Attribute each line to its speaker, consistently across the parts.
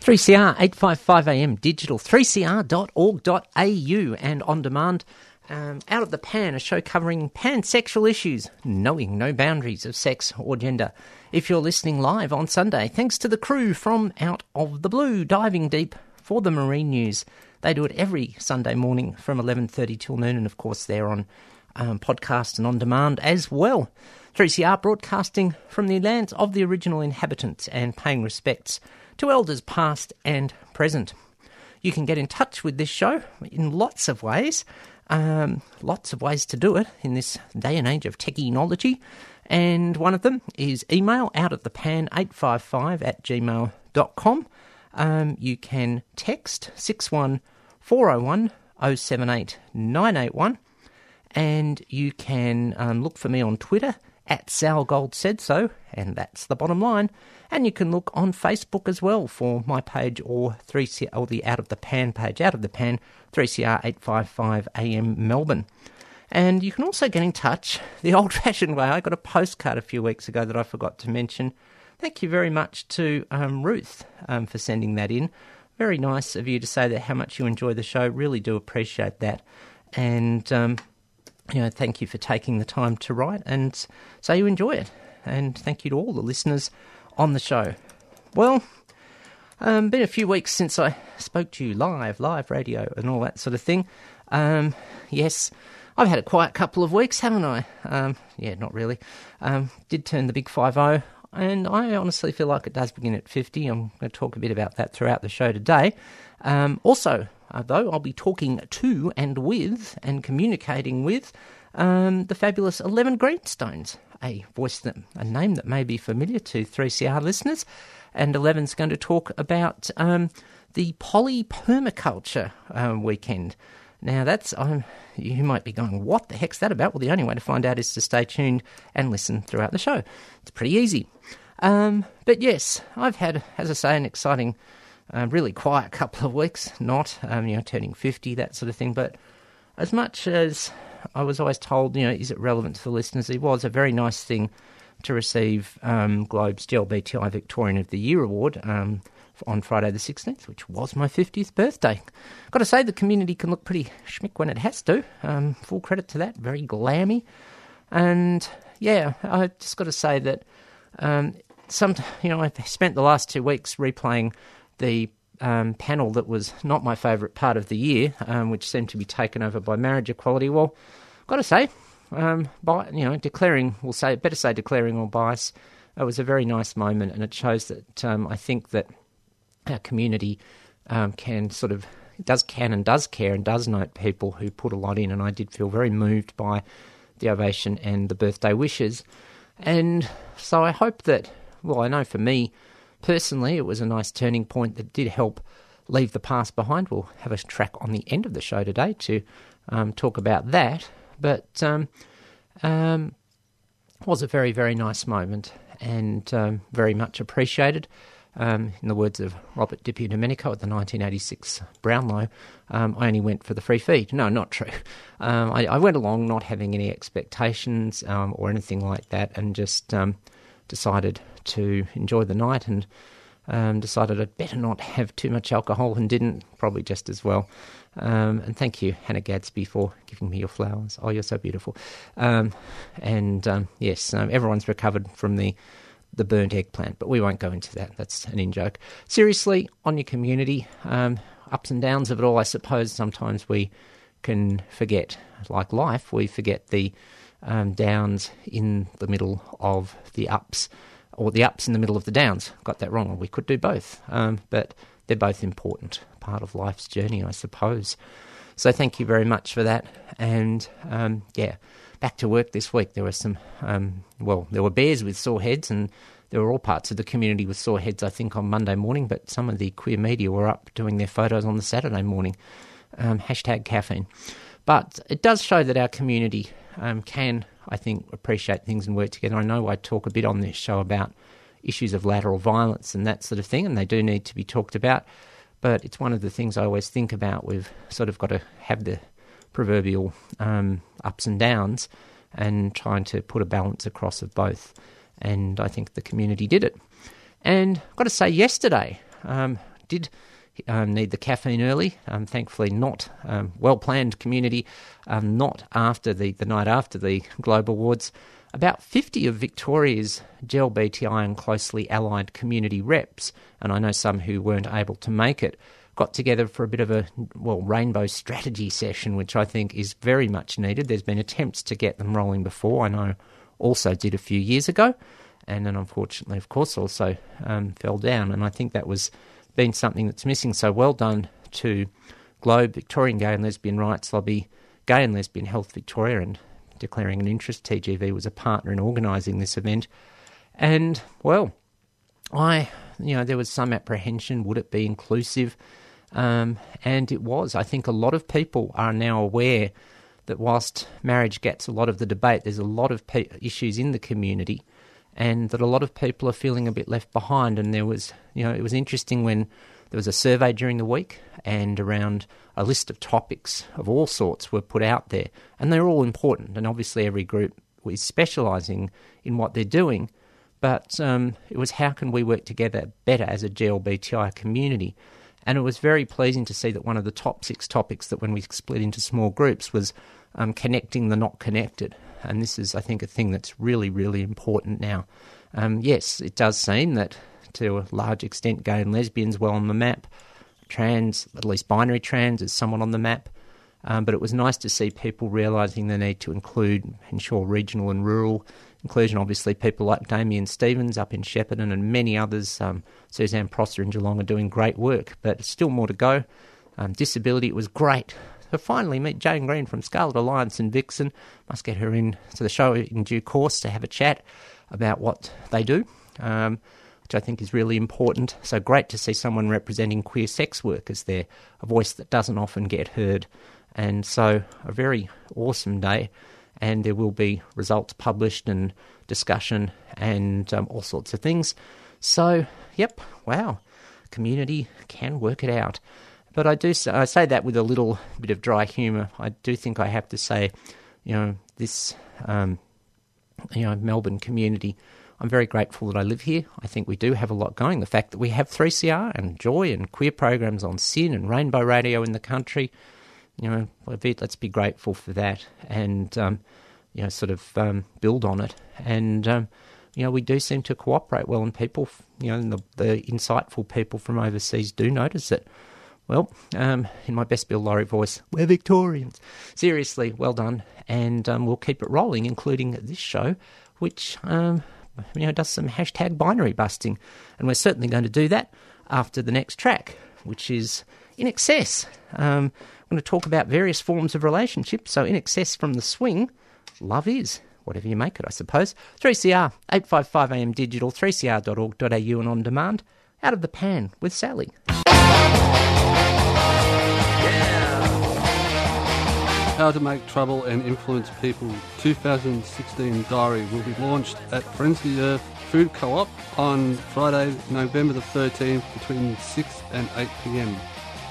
Speaker 1: 3CR 855am digital, 3cr.org.au and on demand. Um, Out of the Pan, a show covering pansexual issues, knowing no boundaries of sex or gender. If you're listening live on Sunday, thanks to the crew from Out of the Blue, diving deep for the marine news. They do it every Sunday morning from 11.30 till noon, and of course they're on um, podcast and on demand as well. 3CR broadcasting from the lands of the original inhabitants and paying respects to elders past and present. You can get in touch with this show in lots of ways. Um, lots of ways to do it in this day and age of technology. And one of them is email out of the pan 855 at gmail.com. Um, you can text 61401 078 981 and you can um, look for me on Twitter at Sal Gold Said So, and that's the bottom line. And you can look on Facebook as well for my page or 3CR the Out of the Pan page, Out of the Pan, 3CR 855 AM Melbourne. And you can also get in touch the old fashioned way. I got a postcard a few weeks ago that I forgot to mention. Thank you very much to um, Ruth um, for sending that in. Very nice of you to say that how much you enjoy the show. Really do appreciate that. And um, you know, thank you for taking the time to write and say you enjoy it. And thank you to all the listeners on the show. Well, um, been a few weeks since I spoke to you live, live radio, and all that sort of thing. Um, yes, I've had a quiet couple of weeks, haven't I? Um, yeah, not really. Um, did turn the big five zero, and I honestly feel like it does begin at fifty. I'm going to talk a bit about that throughout the show today. Um, also, uh, though, I'll be talking to and with and communicating with um, the fabulous Eleven Greenstones, a voice that a name that may be familiar to 3CR listeners. And Eleven's going to talk about um, the polypermaculture uh, weekend. Now, that's um, you might be going, what the heck's that about? Well, the only way to find out is to stay tuned and listen throughout the show. It's pretty easy. Um, but yes, I've had, as I say, an exciting uh, really quiet couple of weeks, not, um, you know, turning 50, that sort of thing. But as much as I was always told, you know, is it relevant to the listeners? It was a very nice thing to receive um, Globe's GLBTI Victorian of the Year award um, on Friday the 16th, which was my 50th birthday. Got to say, the community can look pretty schmick when it has to. Um, full credit to that. Very glammy. And yeah, I just got to say that um, some, you know, I've spent the last two weeks replaying the um, panel that was not my favourite part of the year, um, which seemed to be taken over by marriage equality. Well, I've got to say, um, by you know, declaring, we'll say, better say, declaring all bias. It was a very nice moment, and it shows that um, I think that our community um, can sort of does can and does care and does note people who put a lot in, and I did feel very moved by the ovation and the birthday wishes, and so I hope that, well, I know for me personally, it was a nice turning point that did help leave the past behind. We'll have a track on the end of the show today to um, talk about that. But um, um, it was a very, very nice moment and um, very much appreciated. Um, in the words of Robert DiPierdomenico at the 1986 Brownlow, um, I only went for the free feed. No, not true. I, I, went along not having any expectations or anything like that and just decided to enjoy the night and um, decided I'd better not have too much alcohol and didn't, probably just as well. Um, and thank you, Hannah Gadsby, for giving me your flowers. Oh, you're so beautiful. Um, and um, yes, um, everyone's recovered from the the burnt eggplant, but we won't go into that. That's an in joke. Seriously, on your community, um, ups and downs of it all. I suppose sometimes we can forget, like life, we forget the downs in the middle of the ups, or the ups in the middle of the downs. Got that wrong. We could do both, um, but they're both important part of life's journey, I suppose. So thank you very much for that. And um, yeah, back to work this week. There were some, um, well, there were bears with sore heads, and there were all parts of the community with sore heads, I think, on Monday morning. But some of the queer media were up doing their photos on the Saturday morning. Um, hashtag caffeine. But it does show that our community um, can, I think, appreciate things and work together. I know I talk a bit on this show about issues of lateral violence and that sort of thing, and they do need to be talked about. But it's one of the things I always think about. We've sort of got to have the proverbial um, ups and downs and trying to put a balance across of both. And I think the community did it. And I've got to say, yesterday um, did um, need the caffeine early. Um, thankfully, not um, well planned community, um, not after the, the night after the Globe Awards. About 50 of Victoria's GLBTI and closely allied community reps, and I know some who weren't able to make it, got together for a bit of a well rainbow strategy session, which I think is very much needed. There's been attempts to get them rolling before. I know also did a few years ago, and then unfortunately, of course, also um, fell down. And I think that was been something that's missing. So well done to Globe, Victorian Gay and Lesbian Rights Lobby, Gay and Lesbian Health Victoria, and declaring an interest. TGV was a partner in organising this event, and well, I you know there was some apprehension: would it be inclusive? Um, and it was. I think a lot of people are now aware that whilst marriage gets a lot of the debate, there's a lot of pe- issues in the community, and that a lot of people are feeling a bit left behind. And there was, you know, it was interesting when there was a survey during the week, and around a list of topics of all sorts were put out there, and they're all important. And obviously, every group is specialising in what they're doing. But um, it was how can we work together better as a GLBTI community? And it was very pleasing to see that one of the top six topics that when we split into small groups was um, connecting the not connected. And this is, I think, a thing that's really, really important now. Um, yes, it does seem that to a large extent gay and lesbians well on the map, trans, at least binary trans, is somewhat on the map. Um, but it was nice to see people realising the need to include, ensure regional and rural inclusion. Obviously, people like Damien Stevens up in Shepparton and many others, um, Suzanne Prosser in Geelong, are doing great work, but still more to go. Um, disability, it was great. So finally, meet Jane Green from Scarlet Alliance and Vixen. Must get her in to the show in due course to have a chat about what they do. Um, which I think is really important. So great to see someone representing queer sex workers there, a voice that doesn't often get heard. And so, a very awesome day, and there will be results published and discussion and um, all sorts of things. So, yep, wow, community can work it out. But I do I say that with a little bit of dry humour. I do think I have to say, you know, this, um, you know, Melbourne community. I'm very grateful that I live here. I think we do have a lot going. The fact that we have 3CR and Joy and queer programs on SYN and Rainbow Radio in the country, you know, let's be grateful for that and, um, you know, sort of um, build on it. And, um, you know, we do seem to cooperate well, and people, you know, the, the insightful people from overseas do notice it. Well, um, in my best Bill Lawry voice, we're Victorians. Seriously, well done, and um, we'll keep it rolling, including this show, which um, you know does some hashtag binary busting, and we're certainly going to do that after the next track, which is INXS. I'm going to talk about various forms of relationships. So, INXS from the swing, love is whatever you make it, I suppose. 3CR, 855 AM digital, 3cr.org.au and on demand. Out of the pan with Sally.
Speaker 2: How to Make Trouble and Influence People 2016 diary will be launched at Friends of the Earth Food Co-op on Friday, November the 13th between 6 and 8 p.m.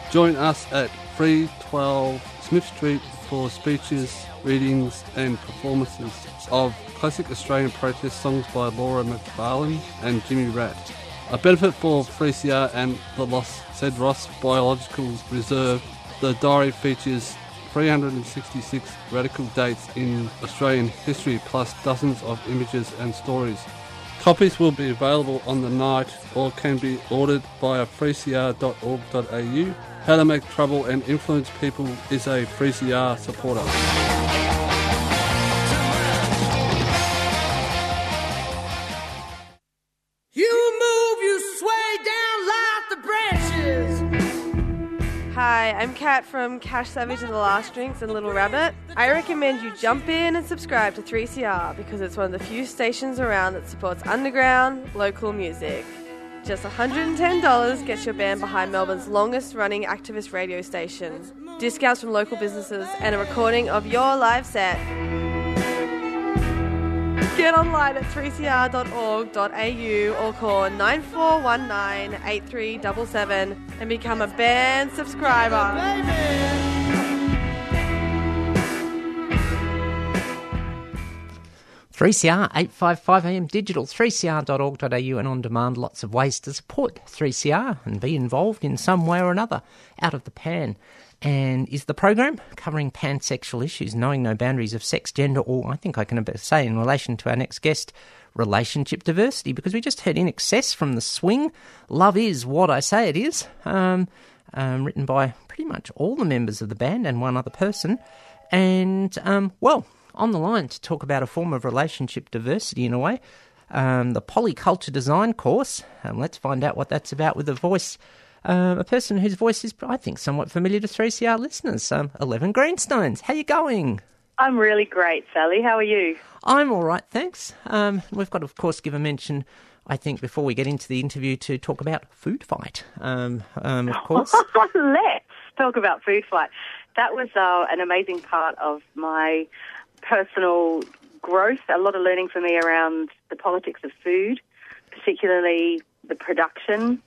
Speaker 2: Join us at 312 Smith Street for speeches, readings and performances of classic Australian protest songs by Laura McFarlane and Jimmy Rat. A benefit for 3CR and the Lost Said Ross Biological Reserve The diary features 366 radical dates in Australian history plus dozens of images and stories. Copies will be available on the night or can be ordered via 3cr.org.au. How to Make Trouble and Influence People is a 3CR supporter.
Speaker 3: From Cash Savage and the Last Drinks and Little Rabbit. I recommend you jump in and subscribe to 3CR because it's one of the few stations around that supports underground, local music. Just $110 gets your band behind Melbourne's longest running activist radio station. Discounts from local businesses and a recording of your live set. Get online at 3cr.org.au or call 9419 8377 and become a band subscriber.
Speaker 1: 3CR 855 AM digital, 3cr.org.au and on demand. Lots of ways to support 3CR and be involved in some way or another. Out of the pan. And is the program covering pansexual issues, knowing no boundaries of sex, gender, or I think I can say in relation to our next guest, relationship diversity? Because we just heard INXS from the swing, love is what I say it is, um, um, written by pretty much all the members of the band and one other person. And um, well, on the line to talk about a form of relationship diversity in a way, um, the polyculture design course. Um, let's find out what that's about with a voice, um, a person whose voice is, I think, somewhat familiar to 3CR listeners. Um, Eleven Greenstones, how you going?
Speaker 4: I'm really great, Sally. How are you?
Speaker 1: I'm all right, thanks. Um, we've got, of course, give a mention. I think before we get into the interview to talk about food fight, um, um, of course.
Speaker 4: Let's talk about food fight. That was uh, an amazing part of my personal growth. A lot of learning for me around the politics of food, particularly the production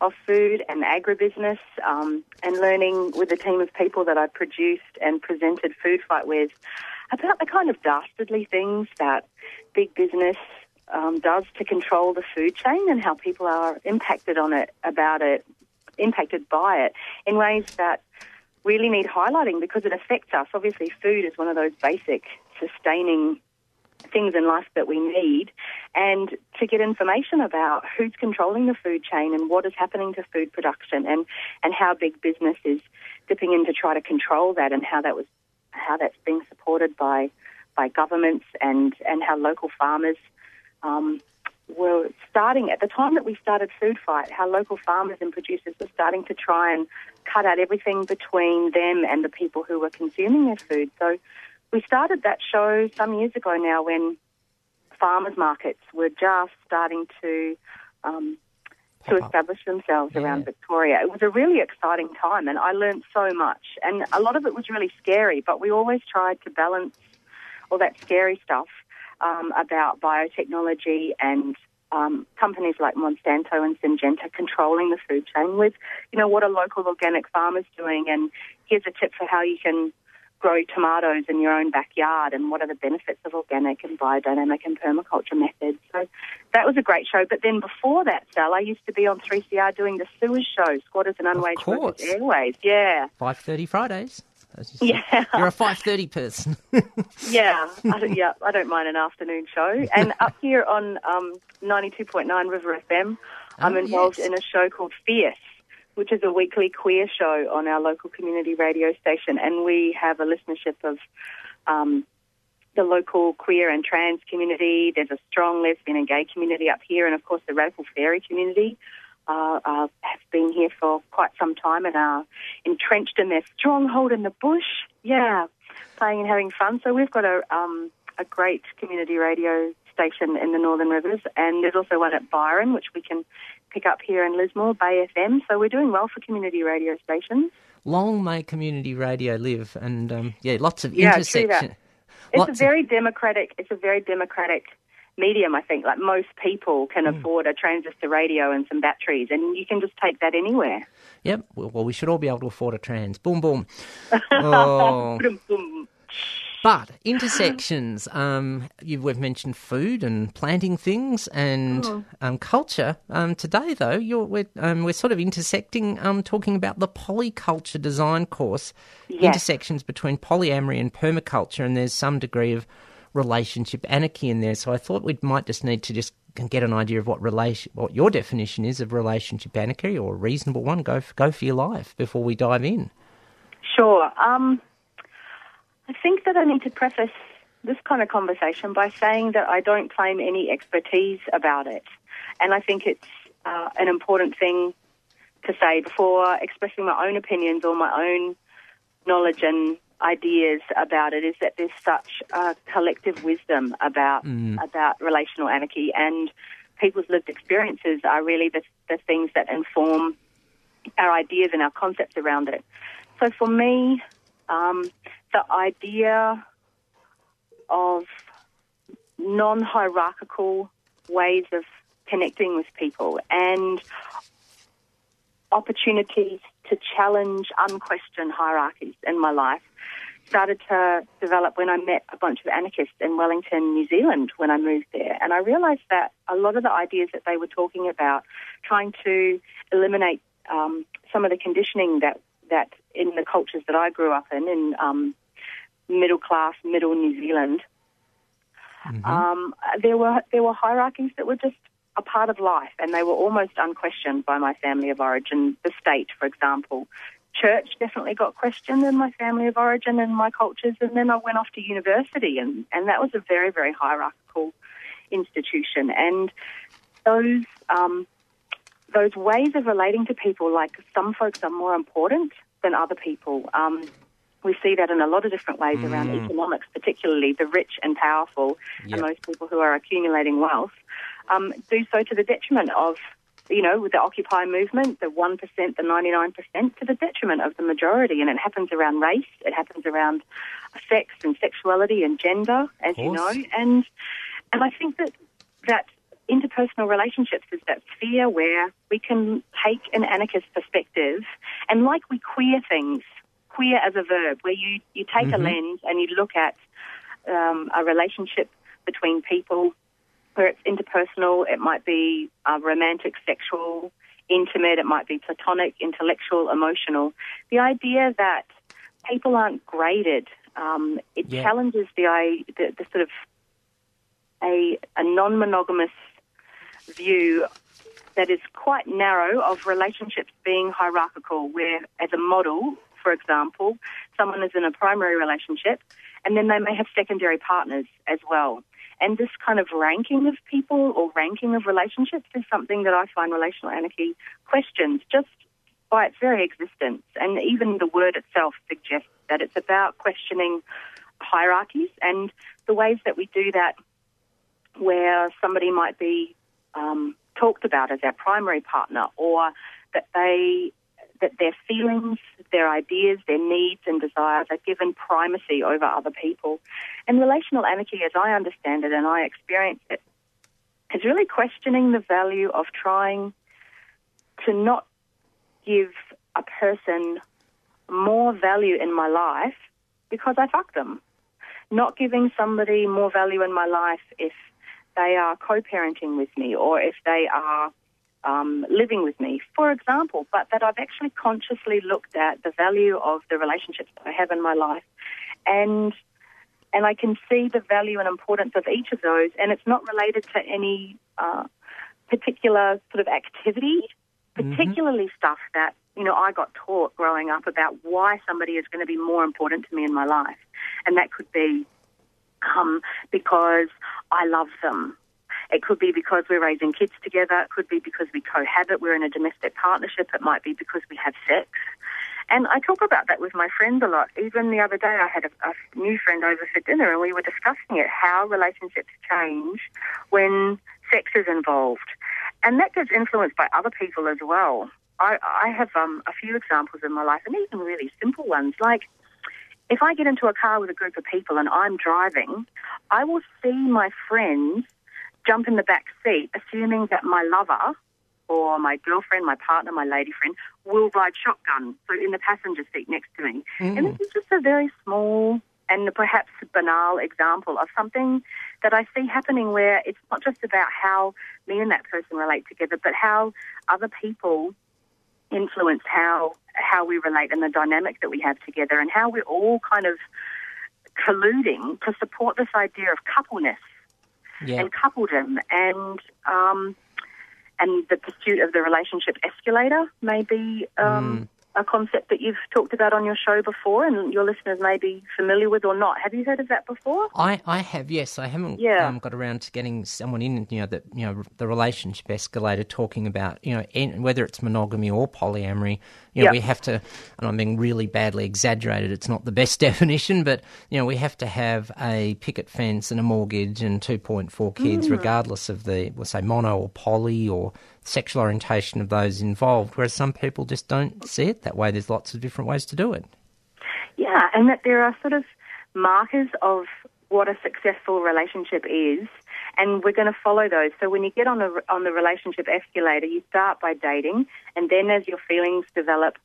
Speaker 4: of food and agribusiness, um, and learning with a team of people that I produced and presented Food Fight with about the kind of dastardly things that big business um, does to control the food chain and how people are impacted on it, about it, impacted by it in ways that really need highlighting because it affects us. Obviously, food is one of those basic sustaining things in life that we need, and to get information about who's controlling the food chain and what is happening to food production, and and how big business is dipping in to try to control that, and how that was how that's being supported by by governments, and and how local farmers. Um, were starting at the time that we started Food Fight, how local farmers and producers were starting to try and cut out everything between them and the people who were consuming their food. So we started that show some years ago now when farmers markets were just starting to um, to establish themselves
Speaker 1: Yeah.
Speaker 4: around Victoria. It was a really exciting time, and I learned so much. And a lot of it was really scary, but we always tried to balance all that scary stuff um, about biotechnology and um, companies like Monsanto and Syngenta controlling the food chain with, you know, what are local organic farmers doing, and here's a tip for how you can grow tomatoes in your own backyard and what are the benefits of organic and biodynamic and permaculture methods. So that was a great show. But then before that, Sal, I used to be on 3CR doing the sewers show, Squatters and Unwaged. Workers Airways. Yeah,
Speaker 1: 5.30 Fridays. You
Speaker 4: yeah.
Speaker 1: You're a 5.30 person.
Speaker 4: yeah, I don't, yeah. I don't mind an afternoon show. And up here on um, 92.9 River FM, I'm
Speaker 1: Oh,
Speaker 4: involved
Speaker 1: yes.
Speaker 4: in a show called Fierce, which is a weekly queer show on our local community radio station. And we have a listenership of um, the local queer and trans community. There's a strong lesbian and gay community up here, and of course the radical fairy community. Uh, uh, have been here for quite some time and are entrenched in their stronghold in the bush. Yeah, playing and having fun. So we've got a um, a great community radio station in the Northern Rivers, and there's also one at Byron, which we can pick up here in Lismore, Bay FM. So we're doing well for community radio stations.
Speaker 1: Long may community radio live. And, um, yeah, lots of
Speaker 4: Yeah,
Speaker 1: intersection.
Speaker 4: It's
Speaker 1: Lots
Speaker 4: a
Speaker 1: of-
Speaker 4: very democratic. It's a very democratic medium. I think like most people can
Speaker 1: Hmm.
Speaker 4: afford a transistor radio and some batteries, and you can just take that anywhere.
Speaker 1: Yep. Well, well, we should all be able to afford a trans. Boom, boom. Oh.
Speaker 4: Boom, boom.
Speaker 1: But intersections, um, you, we've mentioned food and planting things and
Speaker 4: Oh.
Speaker 1: um, culture. Um, today, though, you're, we're, um, we're sort of intersecting, um, talking about the polyculture design course,
Speaker 4: Yes.
Speaker 1: intersections between polyamory and permaculture, and there's some degree of relationship anarchy in there. So I thought we might just need to just get an idea of what relation, what your definition is of relationship anarchy or a reasonable one. Go for, go for your life before we dive in.
Speaker 4: Sure. Um, I think that I need to preface this kind of conversation by saying that I don't claim any expertise about it. And I think it's uh, an important thing to say before expressing my own opinions or my own knowledge and ideas about it is that there's such a collective wisdom about about relational anarchy and people's lived experiences are really the, the things that inform our ideas and our concepts around it. So for me, um, the idea of non-hierarchical ways of connecting with people and opportunities to challenge unquestioned hierarchies in my life started to develop when I met a bunch of anarchists in Wellington, New Zealand, when I moved there. And I realized that a lot of the ideas that they were talking about, trying to eliminate um, some of the conditioning that, that in the cultures that I grew up in, in um, middle class, middle New Zealand, um, there were there were hierarchies that were just a part of life, and they were almost unquestioned by my family of origin. The state, for example, church definitely got questioned in my family of origin and my cultures, and then I went off to university, and and that was a very very hierarchical institution, and those. Um, those ways of relating to people, like some folks are more important than other people. Um, we see that in a lot of different ways around economics, particularly the rich and powerful,
Speaker 1: Yep.
Speaker 4: and those people who are accumulating wealth, um, do so to the detriment of, you know, with the Occupy movement, the 1%, the 99%, to the detriment of the majority. And it happens around race, it happens around sex and sexuality and gender, as you know. And, and I think that, that interpersonal relationships is that sphere where we can take an anarchist perspective and like we queer things, queer as a verb, where you, you take a lens and you look at um, a relationship between people where it's interpersonal, it might be uh, romantic, sexual, intimate, it might be platonic, intellectual, emotional. The idea that people aren't graded, um, it
Speaker 1: Yeah.
Speaker 4: challenges the, the, the sort of a, a non-monogamous view that is quite narrow of relationships being hierarchical, where, as a model, for example, someone is in a primary relationship and then they may have secondary partners as well. And this kind of ranking of people or ranking of relationships is something that I find relational anarchy questions just by its very existence. And even the word itself suggests that it's about questioning hierarchies and the ways that we do that where somebody might be um, talked about as our primary partner, or that they that their feelings, their ideas, their needs and desires are given primacy over other people. And relational anarchy, as I understand it and I experience it, is really questioning the value of trying to not give a person more value in my life because I fuck them. Not giving somebody more value in my life if they are co-parenting with me or if they are um, living with me, for example, but that I've actually consciously looked at the value of the relationships that I have in my life, and and I can see the value and importance of each of those, and it's not related to any uh, particular sort of activity, particularly stuff that you know I got taught growing up about why somebody is going to be more important to me in my life, and that could be um, because I love them. It could be because we're raising kids together. It could be because we cohabit. We're in a domestic partnership. It might be because we have sex. And I talk about that with my friends a lot. Even the other day, I had a, a new friend over for dinner, and we were discussing it how relationships change when sex is involved. And that gets influenced by other people as well. I, I have um, a few examples in my life, and even really simple ones, like if I get into a car with a group of people and I'm driving, I will see my friends jump in the back seat, assuming that my lover or my girlfriend, my partner, my lady friend will ride shotgun, so in the passenger seat next to me. And this mm. is just a very small and perhaps banal example of something that I see happening where it's not just about how me and that person relate together, but how other people influence how how we relate and the dynamic that we have together, and how we're all kind of colluding to support this idea of coupleness
Speaker 1: Yeah.
Speaker 4: and him, and um, and the pursuit of the relationship escalator may be um, a concept that you've talked about on your show before and your listeners may be familiar with or not. Have you heard of that before?
Speaker 1: I, I have yes I haven't
Speaker 4: Yeah.
Speaker 1: um, got around to getting someone in you know that you know the relationship escalator talking about you know en- whether it's monogamy or polyamory you know
Speaker 4: Yeah.
Speaker 1: we have to and I'm being really badly exaggerated it's not the best definition but you know we have to have a picket fence and a mortgage and 2.4 kids
Speaker 4: Mm.
Speaker 1: regardless of the we'll say mono or poly or sexual orientation of those involved whereas some people just don't see it that way there's lots of different ways to do it
Speaker 4: Yeah, and that there are sort of markers of what a successful relationship is, and we're going to follow those. So when you get on the on the relationship escalator, you start by dating, and then as your feelings develop,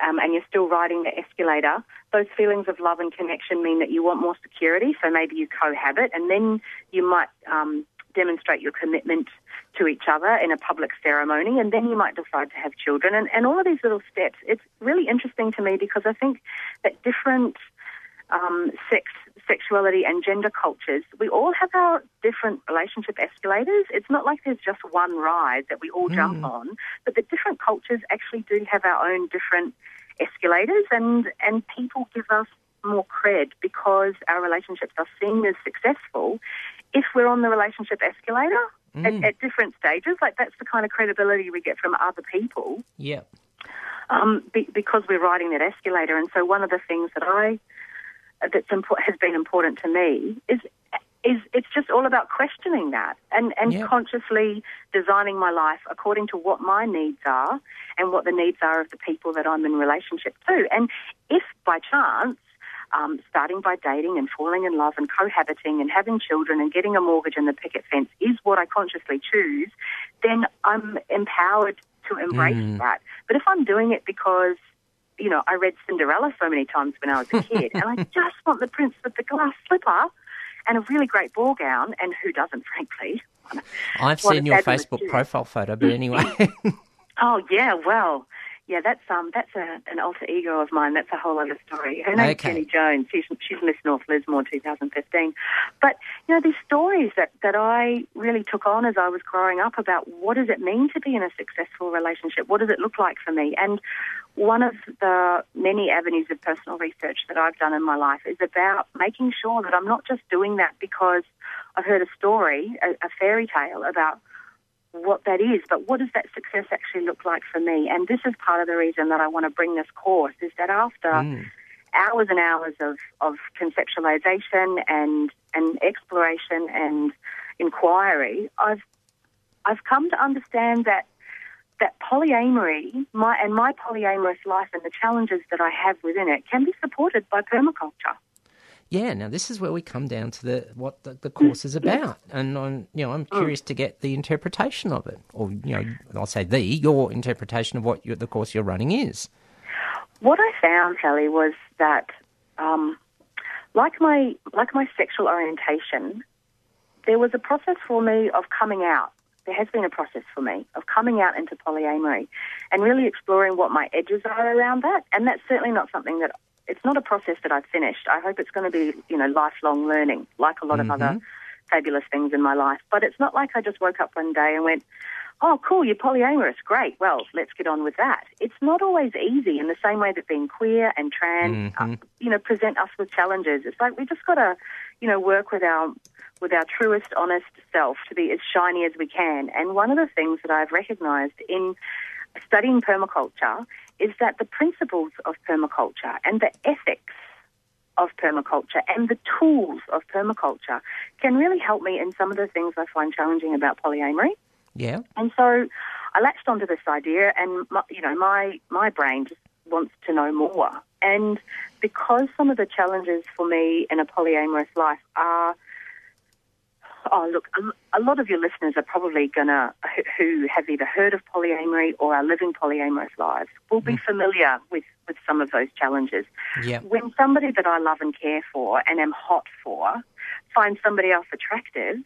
Speaker 4: um, and you're still riding the escalator, those feelings of love and connection mean that you want more security. So maybe you cohabit, and then you might um, demonstrate your commitment to each other in a public ceremony, and then you might decide to have children. And, and all of these little steps, it's really interesting to me because I think that different um, sex, sexuality, and gender cultures, we all have our different relationship escalators. It's not like there's just one ride that we all jump on, but the different cultures actually do have our own different escalators, and and people give us more cred because our relationships are seen as successful if we're on the relationship escalator at, at different stages. Like that's the kind of credibility we get from other people
Speaker 1: yeah
Speaker 4: um, be, because we're riding that escalator. And so one of the things that I that's import, has been important to me is is it's just all about questioning that and and
Speaker 1: Yeah.
Speaker 4: consciously designing my life according to what my needs are and what the needs are of the people that I'm in relationship to. And if by chance um, starting by dating and falling in love and cohabiting and having children and getting a mortgage and the picket fence is what I consciously choose, then I'm empowered to embrace that. But if I'm doing it because you know, I read Cinderella so many times when I was a kid, and I just want the prince with the glass slipper and a really great ball gown, and who doesn't, frankly?
Speaker 1: I've
Speaker 4: What
Speaker 1: seen your Facebook profile photo but anyway
Speaker 4: Oh yeah, well, yeah, that's um, that's a, an alter ego of mine. That's a whole other story. Her name's
Speaker 1: Okay.
Speaker 4: Jenny Jones. She's she's Miss North Lismore 2015. But you know, these stories that that I really took on as I was growing up about what does it mean to be in a successful relationship? What does it look like for me? And one of the many avenues of personal research that I've done in my life is about making sure that I'm not just doing that because I've heard a story, a, a fairy tale about what that is, but what does that success actually look like for me? And this is part of the reason that I want to bring this course is that after hmm. hours and hours of, of conceptualization and and exploration and inquiry, I've I've come to understand that that polyamory, my and my polyamorous life and the challenges that I have within it can be supported by permaculture.
Speaker 1: Yeah, now this is where we come down to the what the, the course is about, and I'm you know I'm curious to get the interpretation of it, or you know I'll say the your interpretation of what the course you're running is.
Speaker 4: What I found, Sally, was that um, like my like my sexual orientation, there was a process for me of coming out. There has been a process for me of coming out into polyamory and really exploring what my edges are around that. And that's certainly not something that it's not a process that I've finished. I hope it's going to be, you know, lifelong learning, like a lot of other fabulous things in my life. But it's not like I just woke up one day and went, oh, cool, you're polyamorous. Great. Well, let's get on with that. It's not always easy in the same way that being queer and trans, uh, you know, present us with challenges. It's like we just got to, you know, work with our with our truest, honest self to be as shiny as we can. And one of the things that I've recognised in studying permaculture is that the principles of permaculture and the ethics of permaculture and the tools of permaculture can really help me in some of the things I find challenging about polyamory.
Speaker 1: Yeah,
Speaker 4: And so I latched onto this idea, and my, you know, my my brain just wants to know more. And because some of the challenges for me in a polyamorous life are Oh, look, a, lot of your listeners are probably going to, who have either heard of polyamory or are living polyamorous lives, will be mm. familiar with, with some of those challenges.
Speaker 1: Yeah.
Speaker 4: When somebody that I love and care for and am hot for finds somebody else attractive,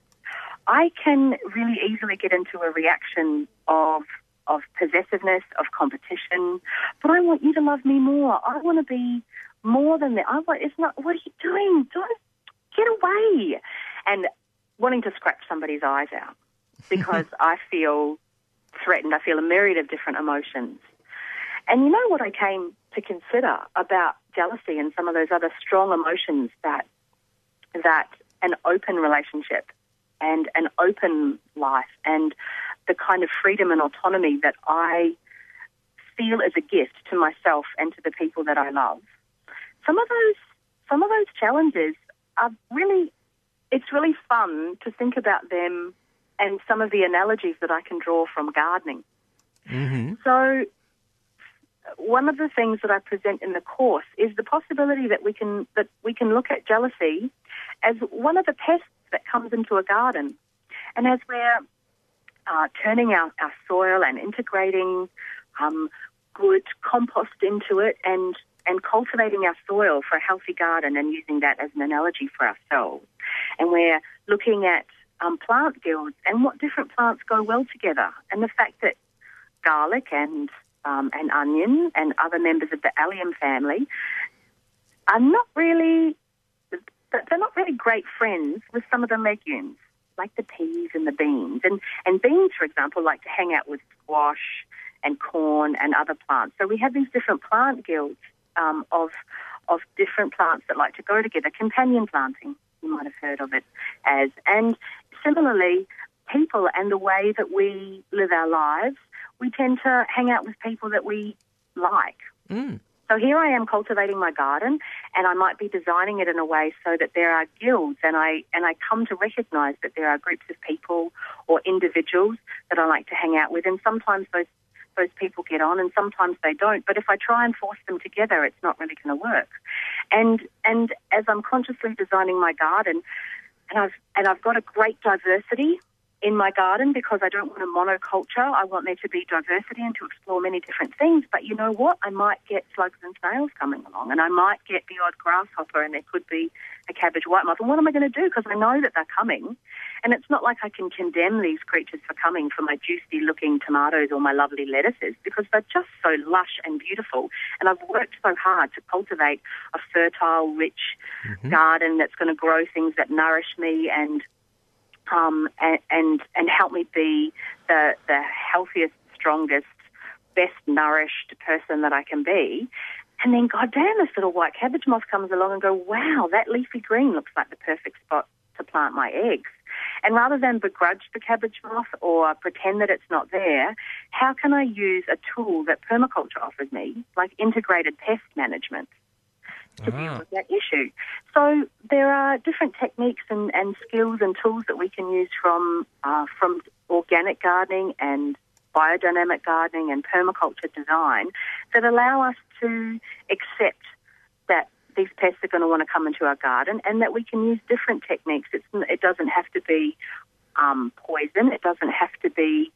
Speaker 4: I can really easily get into a reaction of of possessiveness, of competition. But I want you to love me more. I want to be more than that. I want. It's not. What are you doing? Don't get away. And wanting to scratch somebody's eyes out because I feel threatened. I feel a myriad of different emotions. And you know what I came to consider about jealousy and some of those other strong emotions that that an open relationship and an open life and the kind of freedom and autonomy that I feel as a gift to myself and to the people that I love. Some of those some of those challenges are really it's really fun to think about them and some of the analogies that I can draw from gardening.
Speaker 1: Mm-hmm.
Speaker 4: So, one of the things that I present in the course is the possibility that we can that we can look at jealousy as one of the pests that comes into a garden, and as we're uh, turning our, our soil and integrating um, good compost into it and and cultivating our soil for a healthy garden and using that as an analogy for ourselves. And we're looking at um, plant guilds and what different plants go well together, and the fact that garlic and um, and onion and other members of the allium family are not really they're not really great friends with some of the legumes like the peas and the beans. And and beans for example like to hang out with squash and corn and other plants. So we have these different plant guilds um, of of different plants that like to go together companion planting you might have heard of it as. And similarly, people and the way that we live our lives, we tend to hang out with people that we like.
Speaker 1: Mm.
Speaker 4: So here I am cultivating my garden, and I might be designing it in a way so that there are guilds, and I and I come to recognise that there are groups of people or individuals that I like to hang out with, and sometimes those those people get on and sometimes they don't. But if I try and force them together, it's not really going to work. And and as I'm consciously designing my garden, and I've and I've got a great diversity in my garden because I don't want a monoculture. I want there to be diversity and to explore many different things. But you know what? I might get slugs and snails coming along, and I might get the odd grasshopper, and there could be a cabbage white moth. And what am I going to do? Because I know that they're coming. And it's not like I can condemn these creatures for coming for my juicy looking tomatoes or my lovely lettuces because they're just so lush and beautiful. And I've worked so hard to cultivate a fertile, rich
Speaker 1: Mm-hmm.
Speaker 4: garden that's going to grow things that nourish me and um, and, and and help me be the the healthiest, strongest, best nourished person that I can be. And then, goddamn, this little white cabbage moth comes along and go, wow, that leafy green looks like the perfect spot to plant my eggs. And rather than begrudge the cabbage moth or pretend that it's not there, how can I use a tool that permaculture offers me, like integrated pest management, to deal
Speaker 1: Ah.
Speaker 4: with that issue? So there are different techniques and, and skills and tools that we can use from uh, from organic gardening and biodynamic gardening and permaculture design that allow us to accept that these pests are going to want to come into our garden and that we can use different techniques. It's, it doesn't have to be um, poison. It doesn't have to be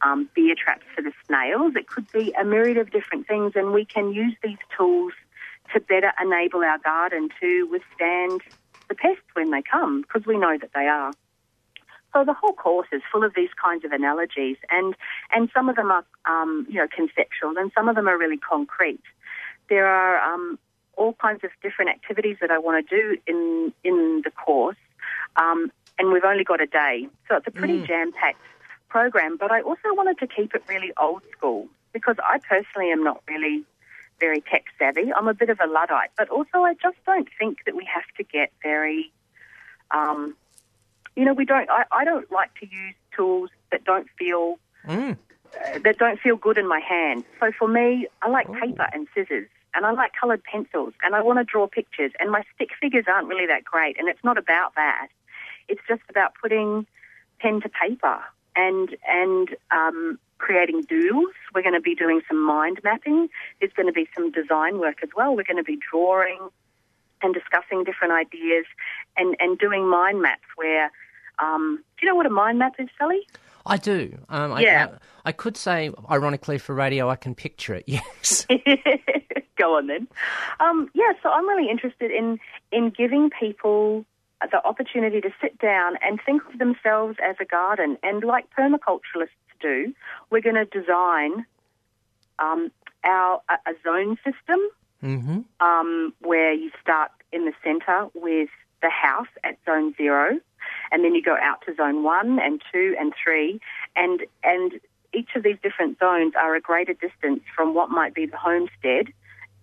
Speaker 4: um, beer traps for the snails. It could be a myriad of different things, and we can use these tools to better enable our garden to withstand the pests when they come, because we know that they are. So the whole course is full of these kinds of analogies, and and some of them are um, you know conceptual, and some of them are really concrete. There are um, all kinds of different activities that I want to do in in the course, um, and we've only got a day, so it's a pretty jam packed program. But I also wanted to keep it really old school because I personally am not really very tech savvy. I'm a bit of a luddite, but also I just don't think that we have to get very um, you know, we don't. I, I don't like to use tools that don't feel
Speaker 1: Mm.
Speaker 4: uh, that don't feel good in my hand. So for me, I like paper and scissors, and I like coloured pencils, and I want to draw pictures. And my stick figures aren't really that great, and it's not about that. It's just about putting pen to paper and and um, creating doodles. We're going to be doing some mind mapping. There's going to be some design work as well. We're going to be drawing and discussing different ideas and, and doing mind maps where Um, do you know what a mind map is, Sally?
Speaker 1: I do. Um,
Speaker 4: Yeah.
Speaker 1: I, I, I could say, ironically, for radio, I can picture it. Yes.
Speaker 4: Go on then. Um, yeah, so I'm really interested in in giving people the opportunity to sit down and think of themselves as a garden. And like permaculturalists do, we're going to design um, our a, a zone system
Speaker 1: hmm
Speaker 4: um, where you start in the centre with the house at zone zero, and then you go out to zone one and two and three, and and each of these different zones are a greater distance from what might be the homestead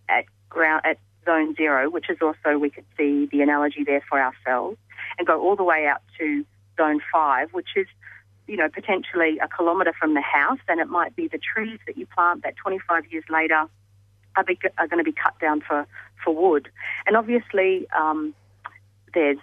Speaker 4: at ground at zone zero, which is also we could see the analogy there for ourselves, and go all the way out to zone five, which is you know potentially a kilometre from the house, and it might be the trees that you plant that 25 years later are, be, are going to be cut down for, for wood. And obviously, um, there's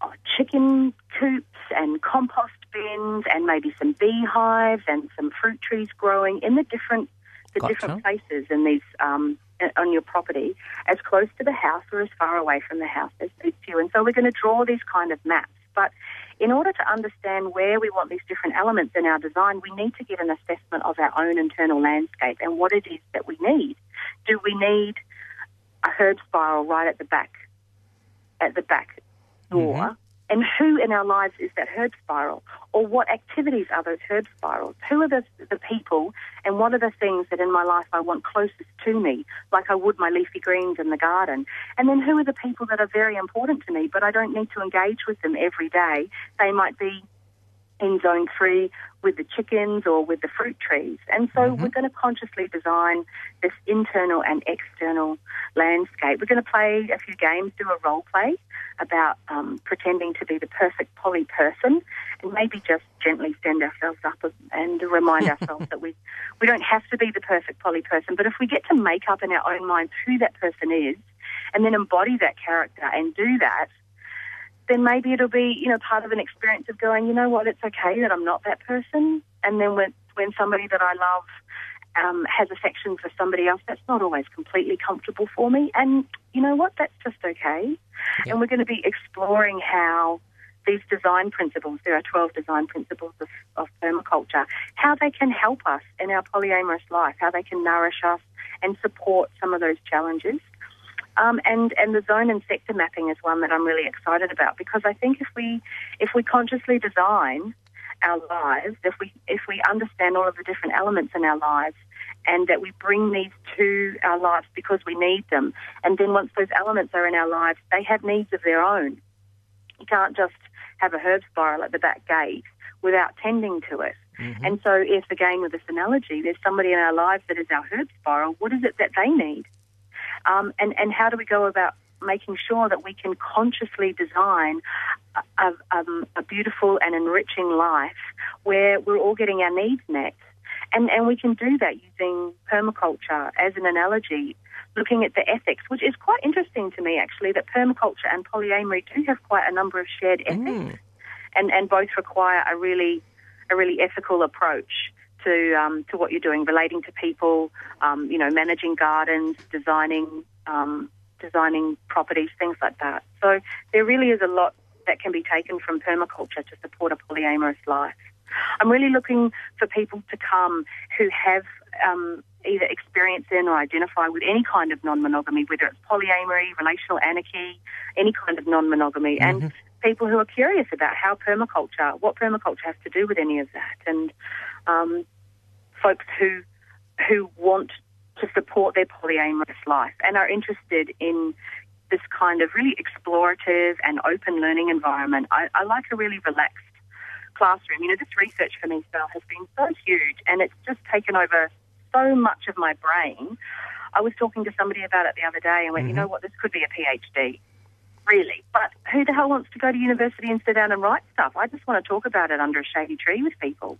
Speaker 4: uh, chicken coops and compost bins and maybe some beehives and some fruit trees growing in the different the
Speaker 1: Gotcha.
Speaker 4: different places in these um, Uh, on your property, as close to the house or as far away from the house as suits you. And so we're going to draw these kind of maps. But in order to understand where we want these different elements in our design, we need to get an assessment of our own internal landscape and what it is that we need. Do we need a herb spiral right at the back, at the back door? Mm-hmm. And who in our lives is that herb spiral? Or what activities are those herb spirals? Who are the, the people and what are the things that in my life I want closest to me, like I would my leafy greens in the garden? And then who are the people that are very important to me, but I don't need to engage with them every day? They might be in zone three with the chickens or with the fruit trees. And so we're going to consciously design this internal and external landscape. We're going to play a few games, do a role play about um, pretending to be the perfect poly person and maybe just gently stand ourselves up and remind ourselves that we, we don't have to be the perfect poly person, but if we get to make up in our own minds who that person is and then embody that character and do that, then maybe it'll be, you know, part of an experience of going, you know what, it's okay that I'm not that person. And then when, when somebody that I love um, has affection for somebody else, that's not always completely comfortable for me. And you know what, that's just okay. And we're going to be exploring how these design principles, there are 12 design principles of, of permaculture, how they can help us in our polyamorous life, how they can nourish us and support some of those challenges. Um, and and the zone and sector mapping is one that I'm really excited about because I think if we if we consciously design our lives, if we if we understand all of the different elements in our lives, and that we bring these to our lives because we need them, and then once those elements are in our lives, they have needs of their own. You can't just have a herb spiral at the back gate without tending to it. And so, if again with this analogy, there's somebody in our lives that is our herb spiral, what is it that they need? Um, and, and how do we go about making sure that we can consciously design a, a, um, a beautiful and enriching life where we're all getting our needs met? And, and we can do that using permaculture as an analogy, looking at the ethics, which is quite interesting to me actually, that permaculture and polyamory do have quite a number of shared ethics and, and both require a really a really ethical approach to um, to what you're doing, relating to people, um, you know, managing gardens, designing um, designing properties, things like that. So there really is a lot that can be taken from permaculture to support a polyamorous life. I'm really looking for people to come who have um, either experience in or identify with any kind of non-monogamy, whether it's polyamory, relational anarchy, any kind of non-monogamy, and people who are curious about how permaculture, what permaculture has to do with any of that, and um, folks who who want to support their polyamorous life and are interested in this kind of really explorative and open learning environment. I, I like a really relaxed classroom. You know, this research for me, Sal, has been so huge and it's just taken over so much of my brain. I was talking to somebody about it the other day and went, you mm-hmm. know what, this could be a PhD. Really. But who the hell wants to go to university and sit down and write stuff? I just want to talk about it under a shady tree with people.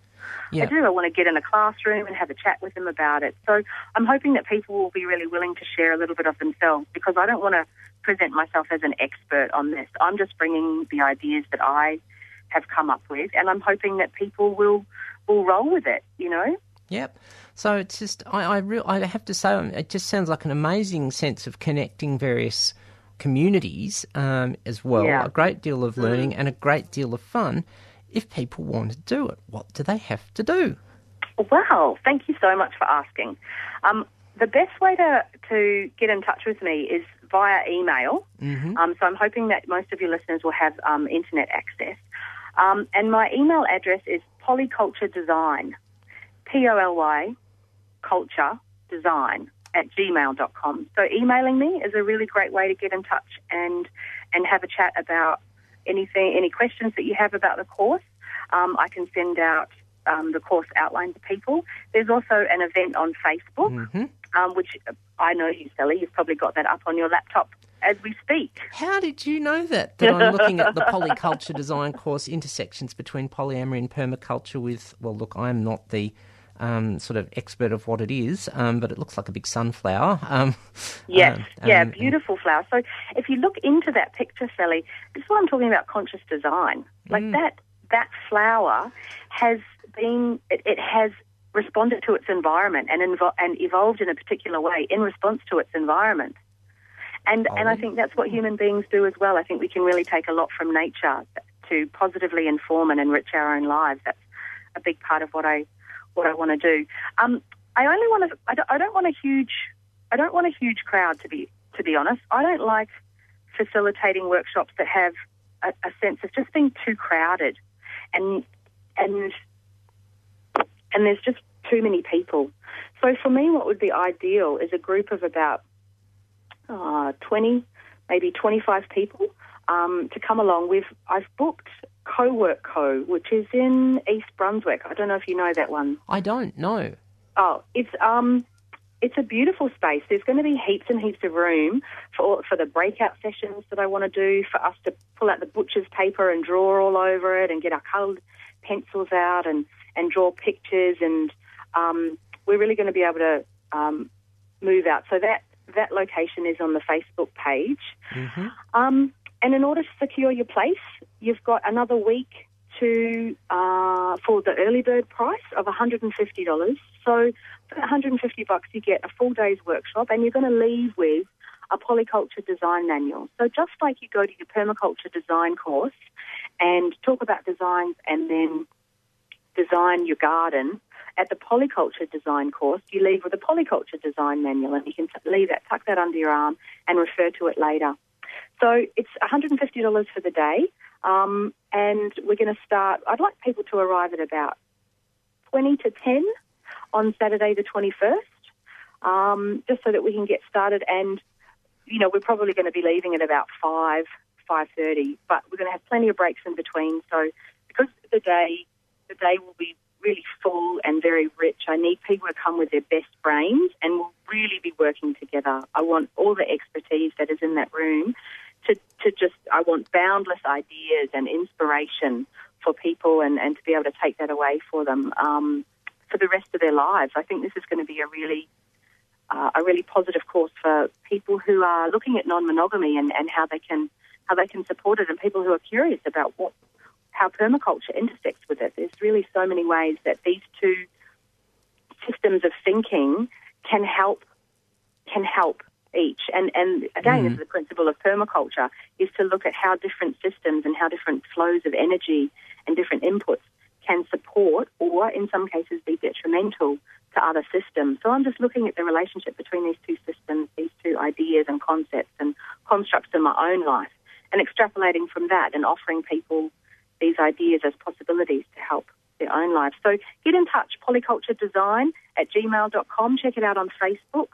Speaker 1: Yeah.
Speaker 4: I do. I want to get in a classroom and have a chat with them about it. So I'm hoping that people will be really willing to share a little bit of themselves because I don't want to present myself as an expert on this. I'm just bringing the ideas that I have come up with, and I'm hoping that people will will roll with it. You know.
Speaker 1: Yep. So it's just I I, real, I have to say um, it just sounds like an amazing sense of connecting various communities um, as well.
Speaker 4: Yeah.
Speaker 1: A great deal of learning and a great deal of fun. if people want to do it, what do they have to do?
Speaker 4: Well, thank you so much for asking. Um, the best way to, to get in touch with me is via email. Um, so I'm hoping that most of your listeners will have um, internet access. Um, and my email address is polyculture design, P O L Y, culture design at gmail.com. So emailing me is a really great way to get in touch and, and have a chat about anything, any questions that you have about the course. Um, I can send out um, the course outline to people. There's also an event on Facebook, um, which I know you, Sally, you've probably got that up on your laptop as we speak.
Speaker 1: How did you know that? That I'm looking at the polyculture design course intersections between polyamory and permaculture with, well, look, I'm not the um, sort of expert of what it is, um, but it looks like a big sunflower. Um,
Speaker 4: Yes,
Speaker 1: um,
Speaker 4: yeah, beautiful flower. So if you look into that picture, Sally, this is what I'm talking about conscious design. Like that that flower has been it, it has responded to its environment and invo- and evolved in a particular way in response to its environment. And and I think that's what human beings do as well. I think we can really take a lot from nature to positively inform and enrich our own lives. That's a big part of what I what I want to do. Um, I only want to. I don't, I don't want a huge. I don't want a huge crowd to be to be honest. I don't like facilitating workshops that have a, a sense of just being too crowded, and and and there's just too many people. So for me, what would be ideal is a group of about uh, 20, maybe 25 people um, to come along. We've I've booked Co-work Co, which is in East Brunswick. I don't know if you know that one.
Speaker 1: I don't know.
Speaker 4: Oh, it's um, it's a beautiful space. There's going to be heaps and heaps of room for for the breakout sessions that I want to do. For us to pull out the butcher's paper and draw all over it, and get our coloured pencils out and and draw pictures. And um, we're really going to be able to um, move out. So that that location is on the Facebook page. Um, and in order to secure your place, you've got another week to uh, for the early bird price of $150. So for 150 bucks, you get a full day's workshop, and you're going to leave with a polyculture design manual. So just like you go to your permaculture design course and talk about designs, and then design your garden. At the polyculture design course, you leave with a polyculture design manual, and you can leave that, tuck that under your arm, and refer to it later. So it's $150 for the day, um, and we're going to start. I'd like people to arrive at about 20 to 10 on Saturday the 21st, um, just so that we can get started. And you know, we're probably going to be leaving at about five, five thirty, but we're going to have plenty of breaks in between. So because the day, the day will be really full and very rich. I need people to come with their best brains, and we'll really be working together. I want all the expertise that is in that room to to just. I want boundless ideas and inspiration for people, and and to be able to take that away for them. Um, for the rest of their lives, I think this is going to be a really uh, a really positive course for people who are looking at non-monogamy and, and how they can how they can support it, and people who are curious about what how permaculture intersects with it. There's really so many ways that these two systems of thinking can help can help each. And and again, this is the principle of permaculture is to look at how different systems and how different flows of energy and different inputs can support or in some cases be detrimental to other systems. So I'm just looking at the relationship between these two systems, these two ideas and concepts and constructs in my own life and extrapolating from that and offering people these ideas as possibilities to help their own lives. So get in touch, polyculture design at gmail.com. Check it out on Facebook.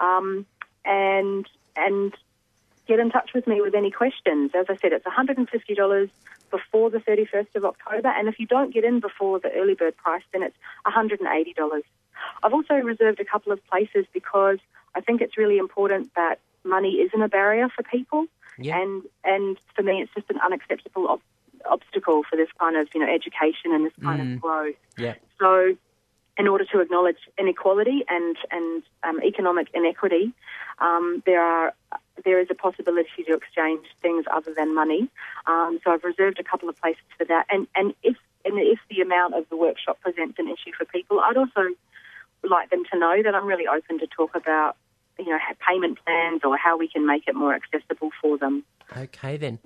Speaker 4: Um, and and get in touch with me with any questions. As I said, it's $150 before the 31st of October, and if you don't get in before the early bird price, then it's $180. I've also reserved a couple of places because I think it's really important that money isn't a barrier for people,
Speaker 1: Yeah.
Speaker 4: and and for me, it's just an unacceptable obstacle for this kind of you know education and this kind of growth.
Speaker 1: Yeah.
Speaker 4: So, in order to acknowledge inequality and and um, economic inequity, um, there are there is a possibility to exchange things other than money. Um, so I've reserved a couple of places for that. And and if and if the amount of the workshop presents an issue for people, I'd also like them to know that I'm really open to talk about you know payment plans or how we can make it more accessible for them.
Speaker 1: Okay then.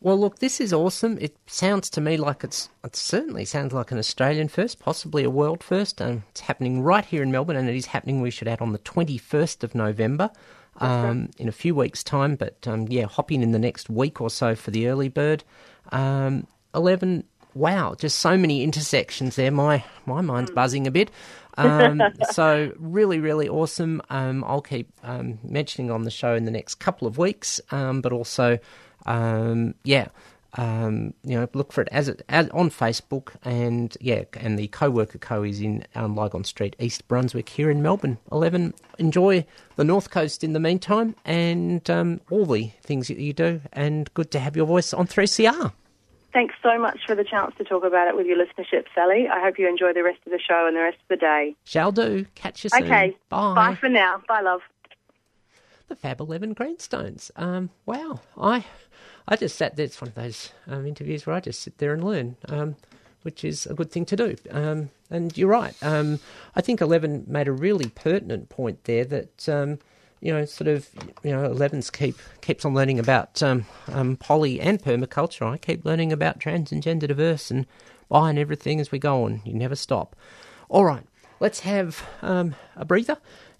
Speaker 1: Well, look, this is awesome. It sounds to me like it's. It certainly sounds like an Australian first, possibly a world first. Um, it's happening right here in Melbourne, and it is happening. We should add on the twenty first of November, um, in a few weeks' time. But um, yeah, hop in in the next week or so for the early bird. Um, Eleven. Wow, just so many intersections there. My my mind's buzzing a bit. Um, so really, really awesome. Um, I'll keep um, mentioning on the show in the next couple of weeks, um, but also, um, yeah, um, you know, look for it as it as, on Facebook and yeah, and the co-worker co is in um, Lygon Street, East Brunswick, here in Melbourne. Eleven. Enjoy the North Coast in the meantime, and um, all the things that you do. And good to have your voice on three CR.
Speaker 4: Thanks so much for the chance to talk about it with your listenership, Sally. I hope you enjoy the rest of the show and the rest of the day.
Speaker 1: Shall do. Catch you soon.
Speaker 4: Okay.
Speaker 1: Bye.
Speaker 4: Bye for now. Bye, love.
Speaker 1: the Fab Eleven Greenstones. Um, wow, I I just sat there. It's one of those um, interviews where I just sit there and learn, um, which is a good thing to do. Um, and you're right. Um, I think Eleven made a really pertinent point there that. Um, you know, sort of, you know, Eleven's keep keeps on learning about um, um, poly and permaculture. I keep learning about trans and gender diverse and bi and everything as we go on. You never stop. All right, let's have um, a breather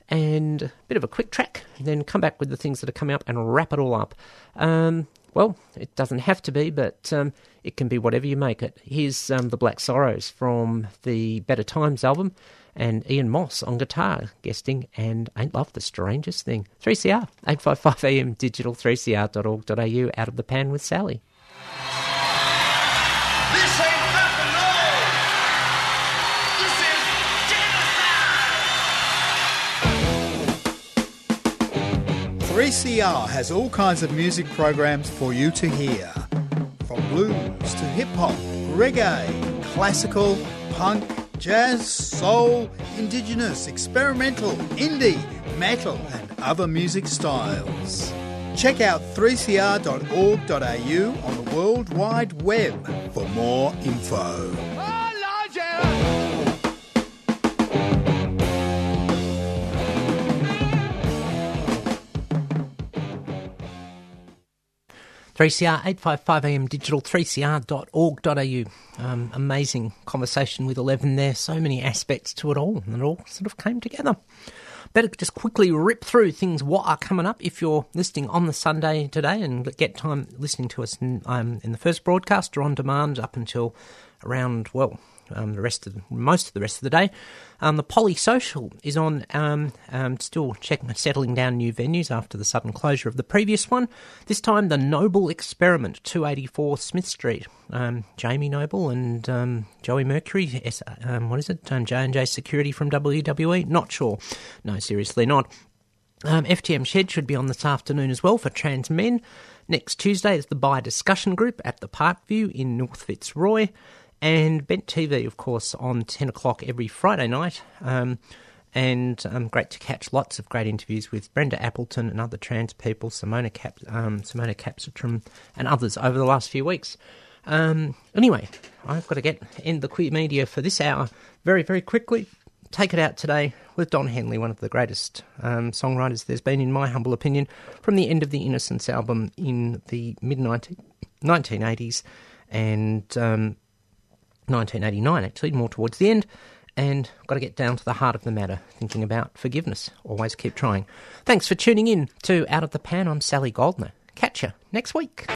Speaker 1: and a bit of a quick track, then come back with the things that are coming up and wrap it all up. Um, well, it doesn't have to be, but um, it can be whatever you make it. Here's um, the Black Sorrows from the Better Times album, and Ian Moss on guitar guesting, and Ain't Love the Strangest Thing. 3CR, 855 AM digital, 3cr.org.au, out of the pan with Sally.
Speaker 5: 3CR has all kinds of music programs for you to hear. From blues to hip hop, reggae, classical, punk, jazz, soul, indigenous, experimental, indie, metal, and other music styles. Check out 3cr.org.au on the World Wide Web for more info.
Speaker 1: 3CR 855am digital 3cr.org.au. Um, amazing conversation with 11 there. So many aspects to it all, and it all sort of came together. Better just quickly rip through things what are coming up if you're listening on the Sunday today and get time listening to us in, um, in the first broadcast or on demand up until around, well, um, the rest of the, most of the rest of the day. Um, the Polysocial is on, um, um, still checking, settling down new venues after the sudden closure of the previous one. This time, the Noble Experiment, 284 Smith Street. Um, Jamie Noble and um, Joey Mercury, S- um, what is it? Um, J&J Security from WWE? Not sure. No, seriously not. Um, FTM Shed should be on this afternoon as well for trans men. Next Tuesday is the Bi Discussion Group at the Parkview in North Fitzroy. And Bent TV, of course, on 10 o'clock every Friday night. Um, and um, great to catch lots of great interviews with Brenda Appleton and other trans people, Simona, Cap- um, Simona Castricum, and others over the last few weeks. Um, anyway, I've got to get end the queer media for this hour very, very quickly. Take it out today with Don Henley, one of the greatest um, songwriters there's been, in my humble opinion, from the end of the Innocence album in the mid 1980s and um, 1989, actually, more towards the end. And got to get down to the heart of the matter, thinking about forgiveness. Always keep trying. Thanks for tuning in to Out of the Pan. I'm Sally Goldner. Catch you next week.